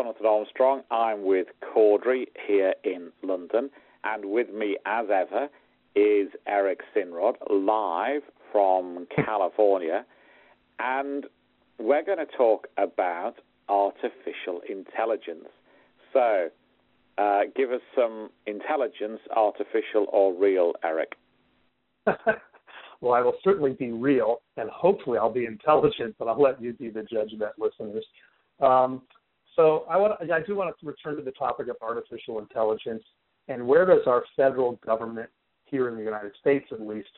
Jonathan Armstrong. I'm with Cordery here in London, and with me, as ever, is Eric Sinrod, live from California. And we're going to talk about artificial intelligence. So, uh, give us some intelligence, artificial or real, Eric. well, I will certainly be real, and hopefully I'll be intelligent, but I'll let you be the judge of that, listeners. Um, so I, want, I do want to return to the topic of artificial intelligence and where does our federal government here in the United States, at least,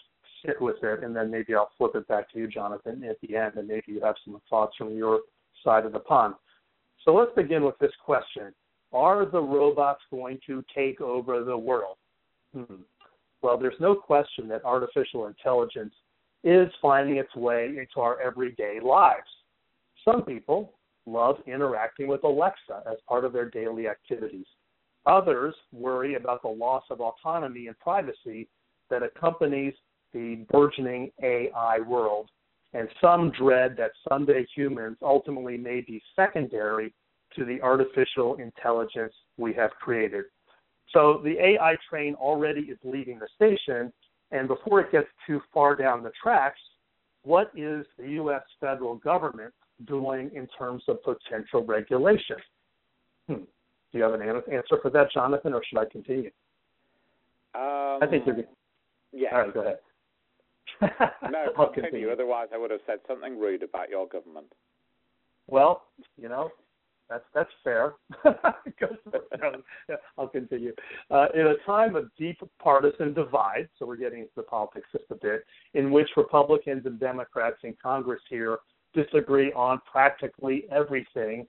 sit with it, and then maybe I'll flip it back to you, Jonathan, at the end, and maybe you have some thoughts from your side of the pond. So let's begin with this question: Are the robots going to take over the world? Hmm. Well, there's no question that artificial intelligence is finding its way into our everyday lives. Some people love interacting with Alexa as part of their daily activities. Others worry about the loss of autonomy and privacy that accompanies the burgeoning AI world. And some dread that someday humans ultimately may be secondary to the artificial intelligence we have created. So the AI train already is leaving the station, and before it gets too far down the tracks, what is the U.S. federal government doing in terms of potential regulation? Hmm. Do you have an answer for that, Jonathan, or should I continue? Um, I think you're good. Yeah. All right, go ahead. no, I'll continue. continue. Otherwise, I would have said something rude about your government. Well, you know, that's that's fair. I'll continue. Uh, in a time of deep partisan divide, so we're getting into the politics just a bit, in which Republicans and Democrats in Congress here disagree on practically everything.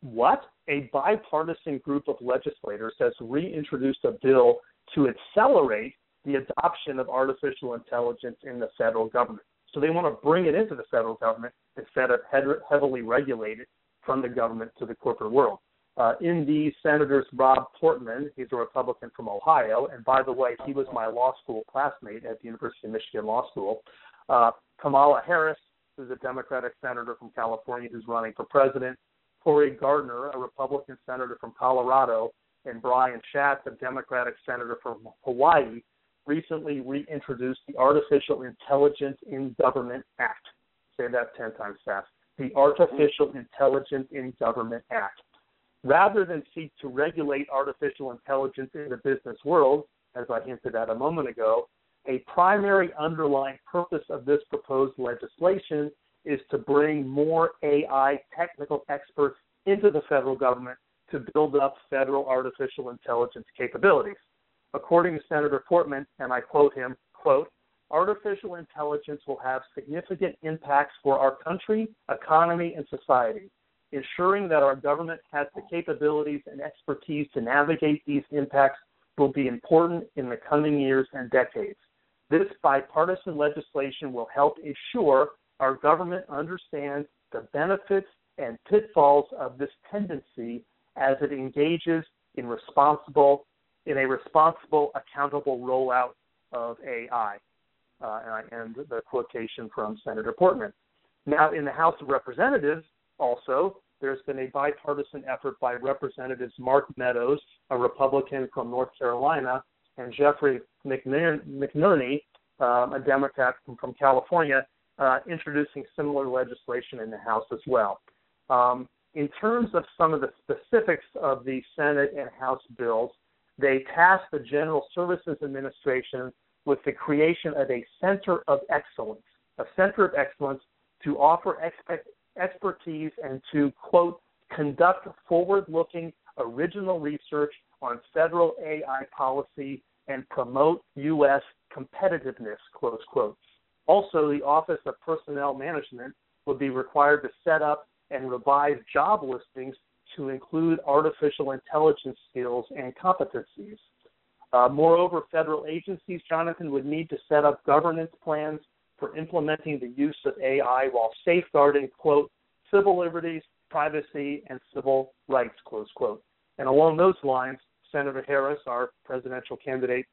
What? A bipartisan group of legislators has reintroduced a bill to accelerate the adoption of artificial intelligence in the federal government. So they want to bring it into the federal government instead of heavily regulated from the government to the corporate world. Uh, in these senators, Rob Portman, he's a Republican from Ohio, and by the way, he was my law school classmate at the University of Michigan Law School. Uh, Kamala Harris, who's a Democratic senator from California who's running for president. Cory Gardner, a Republican senator from Colorado, and Brian Schatz, a Democratic senator from Hawaii, recently reintroduced the Artificial Intelligence in Government Act. Say that 10 times fast. The Artificial Intelligence in Government Act. Rather than seek to regulate artificial intelligence in the business world, as I hinted at a moment ago, a primary underlying purpose of this proposed legislation is to bring more AI technical experts into the federal government to build up federal artificial intelligence capabilities. According to Senator Portman, and I quote him, quote, artificial intelligence will have significant impacts for our country, economy, and society. Ensuring that our government has the capabilities and expertise to navigate these impacts will be important in the coming years and decades. This bipartisan legislation will help ensure our government understands the benefits and pitfalls of this tendency as it engages in responsible in a responsible, accountable rollout of AI. Uh, and I end the quotation from Senator Portman. Now, in the House of Representatives, also, there's been a bipartisan effort by Representatives Mark Meadows, a Republican from North Carolina, and Jeffrey McNerney, um, a Democrat from, from California, uh, introducing similar legislation in the House as well. Um, in terms of some of the specifics of the Senate and House bills, they tasked the General Services Administration with the creation of a center of excellence, a center of excellence to offer expect, expertise and to, quote, conduct forward looking original research on federal AI policy and promote U.S. competitiveness, close quote. Also, the Office of Personnel Management would be required to set up and revise job listings to include artificial intelligence skills and competencies. Uh, moreover, federal agencies, Jonathan, would need to set up governance plans for implementing the use of AI while safeguarding, quote, civil liberties, privacy, and civil rights, close quote. And along those lines, Senator Harris, our presidential candidate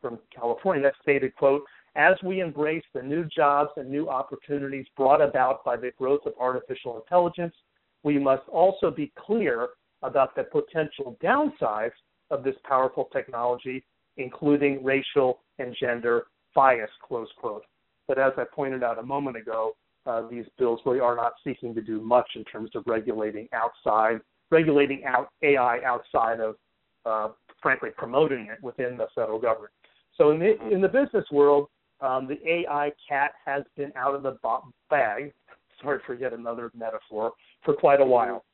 from California, stated, quote, as we embrace the new jobs and new opportunities brought about by the growth of artificial intelligence, we must also be clear about the potential downsides of this powerful technology, including racial and gender bias, close quote. But as I pointed out a moment ago, uh, these bills really are not seeking to do much in terms of regulating outside, regulating out AI outside of, uh, frankly, promoting it within the federal government. So in the in the business world, um, the AI cat has been out of the bag. Sorry for yet another metaphor for quite a while.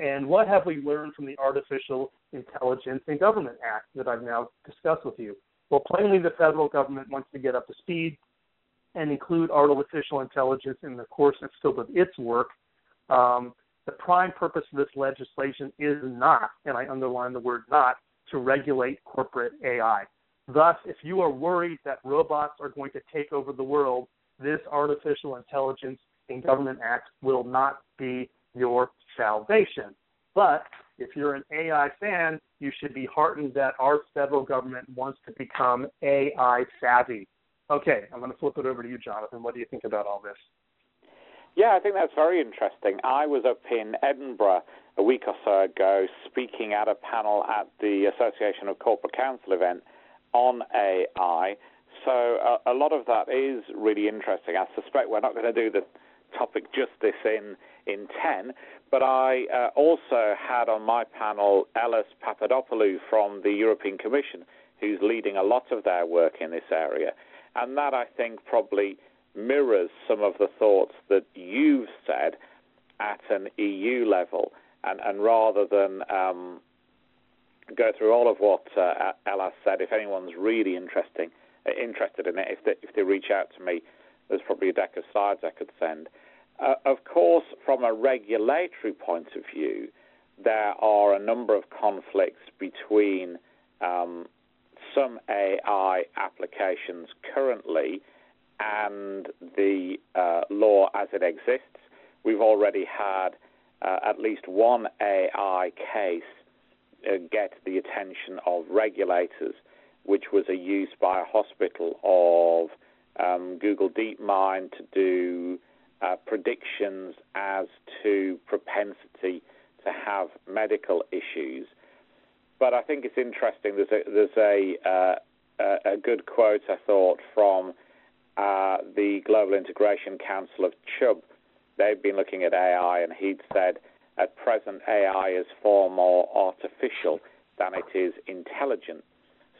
And what have we learned from the Artificial Intelligence and Government Act that I've now discussed with you? Well, plainly, the federal government wants to get up to speed and include artificial intelligence in the course and scope of its work. Um, the prime purpose of this legislation is not, and I underline the word not, to regulate corporate AI. Thus, if you are worried that robots are going to take over the world, this Artificial Intelligence in Government Act will not be your salvation. But if you're an AI fan, you should be heartened that our federal government wants to become AI savvy. Okay, I'm going to flip it over to you, Jonathan. What do you think about all this? Yeah, I think that's very interesting. I was up in Edinburgh a week or so ago speaking at a panel at the Association of Corporate Counsel event on AI. So a, a lot of that is really interesting. I suspect we're not going to do the topic justice in in 10, but I uh, also had on my panel Ellis Papadopoulou from the European Commission, who's leading a lot of their work in this area. And that, I think, probably mirrors some of the thoughts that you've said at an EU level. And, and rather than um, go through all of what uh, Ella said. If anyone's really interesting, uh, interested in it, if they, if they reach out to me, there's probably a deck of slides I could send. Uh, of course, from a regulatory point of view, there are a number of conflicts between um, some AI applications currently and the uh, law as it exists. We've already had uh, at least one AI case uh, get the attention of regulators, which was a use by a hospital of um, Google DeepMind to do uh, predictions as to propensity to have medical issues. But I think it's interesting. There's a, there's a, uh, a good quote I thought from uh, the Global Integration Council of Chubb. They've been looking at AI, and he'd said at present, AI is far more artificial than it is intelligent.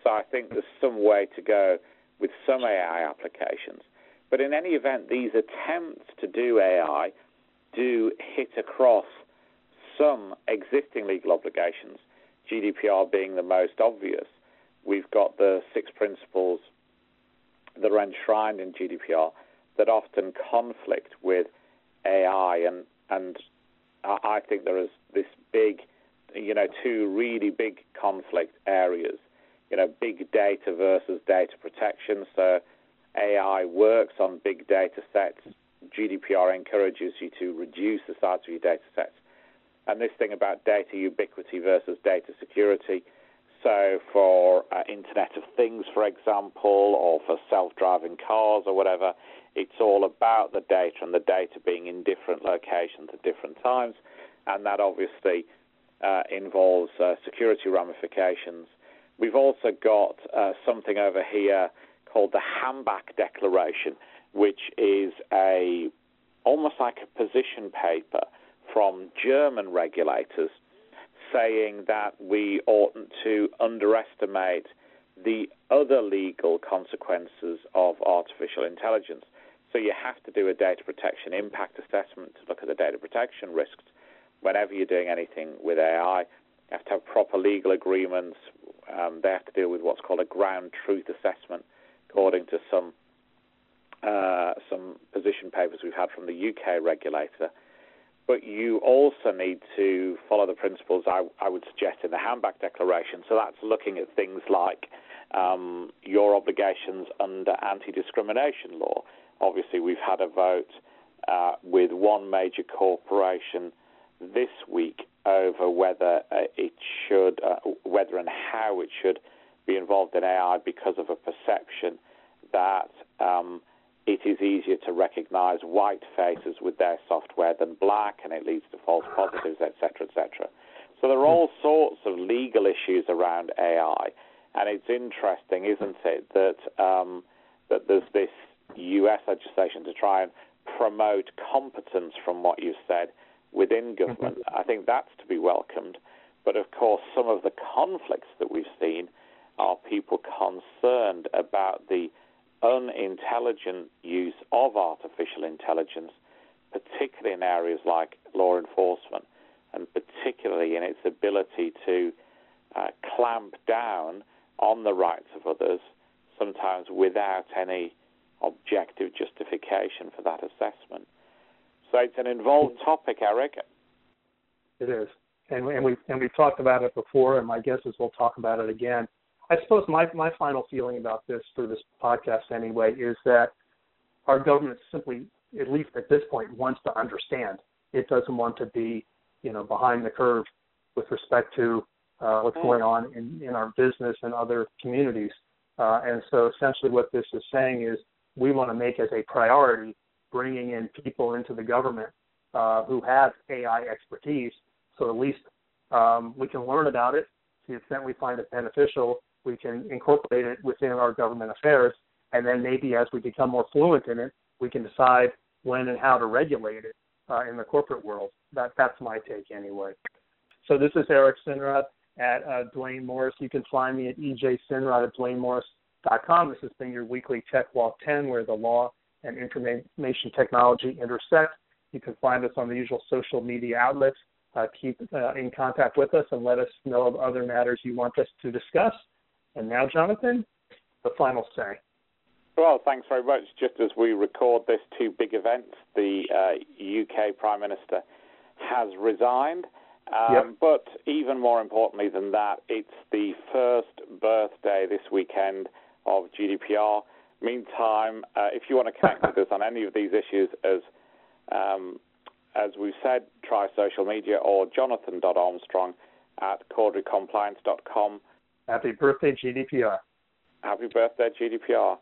So I think there's some way to go with some AI applications. But in any event, these attempts to do AI do hit across some existing legal obligations, GDPR being the most obvious. We've got the six principles that are enshrined in GDPR that often conflict with AI and, and I think there is this big, you know, two really big conflict areas. You know, big data versus data protection. So AI works on big data sets. GDPR encourages you to reduce the size of your data sets. And this thing about data ubiquity versus data security. So, for uh, Internet of Things, for example, or for self driving cars or whatever, it's all about the data and the data being in different locations at different times, and that obviously uh, involves uh, security ramifications. We've also got uh, something over here called the Hambach Declaration, which is a almost like a position paper from German regulators saying that we oughtn't to underestimate the other legal consequences of artificial intelligence. So you have to do a data protection impact assessment to look at the data protection risks. Whenever you're doing anything with AI, you have to have proper legal agreements. Um, they have to deal with what's called a ground truth assessment, according to some uh, some position papers we've had from the UK regulator. But you also need to follow the principles I, I would suggest in the Hambach Declaration. So that's looking at things like um, your obligations under anti-discrimination law Obviously, we've had a vote uh, with one major corporation this week over whether uh, it should, uh, whether and how it should be involved in AI because of a perception that um, it is easier to recognize white faces with their software than black, and it leads to false positives, etc., etc. So there are all sorts of legal issues around AI, and it's interesting, isn't it, that um, that there's this U.S. legislation to try and promote competence from what you've said within government. Mm-hmm. I think that's to be welcomed. But of course, some of the conflicts that we've seen are people concerned about the unintelligent use of artificial intelligence, particularly in areas like law enforcement, and particularly in its ability to uh, clamp down on the rights of others, sometimes without any objective justification for that assessment. So it's an involved topic, Eric. It is, and, and we and we've talked about it before, and my guess is we'll talk about it again. I suppose my my final feeling about this for this podcast anyway is that our government simply, at least at this point, wants to understand. It doesn't want to be, you know, behind the curve with respect to uh, what's going on in, in our business and other communities. Uh, and so essentially what this is saying is we want to make as a priority bringing in people into the government uh, who have AI expertise. So at least um, we can learn about it to the extent we find it beneficial. We can incorporate it within our government affairs, and then maybe as we become more fluent in it, we can decide when and how to regulate it uh, in the corporate world. That that's my take anyway. So this is Eric Sinrod at uh, Duane Morris. You can find me at ejsinrod at duanemorris.com. This has been your weekly Tech Law 10, where the law and information technology intersect. You can find us on the usual social media outlets. Uh, keep uh, in contact with us and let us know of other matters you want us to discuss. And now, Jonathan, the final say. Well, thanks very much. Just as we record this, two big events. The uh, UK Prime Minister has resigned. Um, yep. But even more importantly than that, it's the first birthday this weekend of GDPR. Meantime, uh, if you want to connect with us on any of these issues, as um, as we've said, try social media or jonathan.armstrong at corderycompliance.com. Happy birthday, GDPR. Happy birthday, GDPR.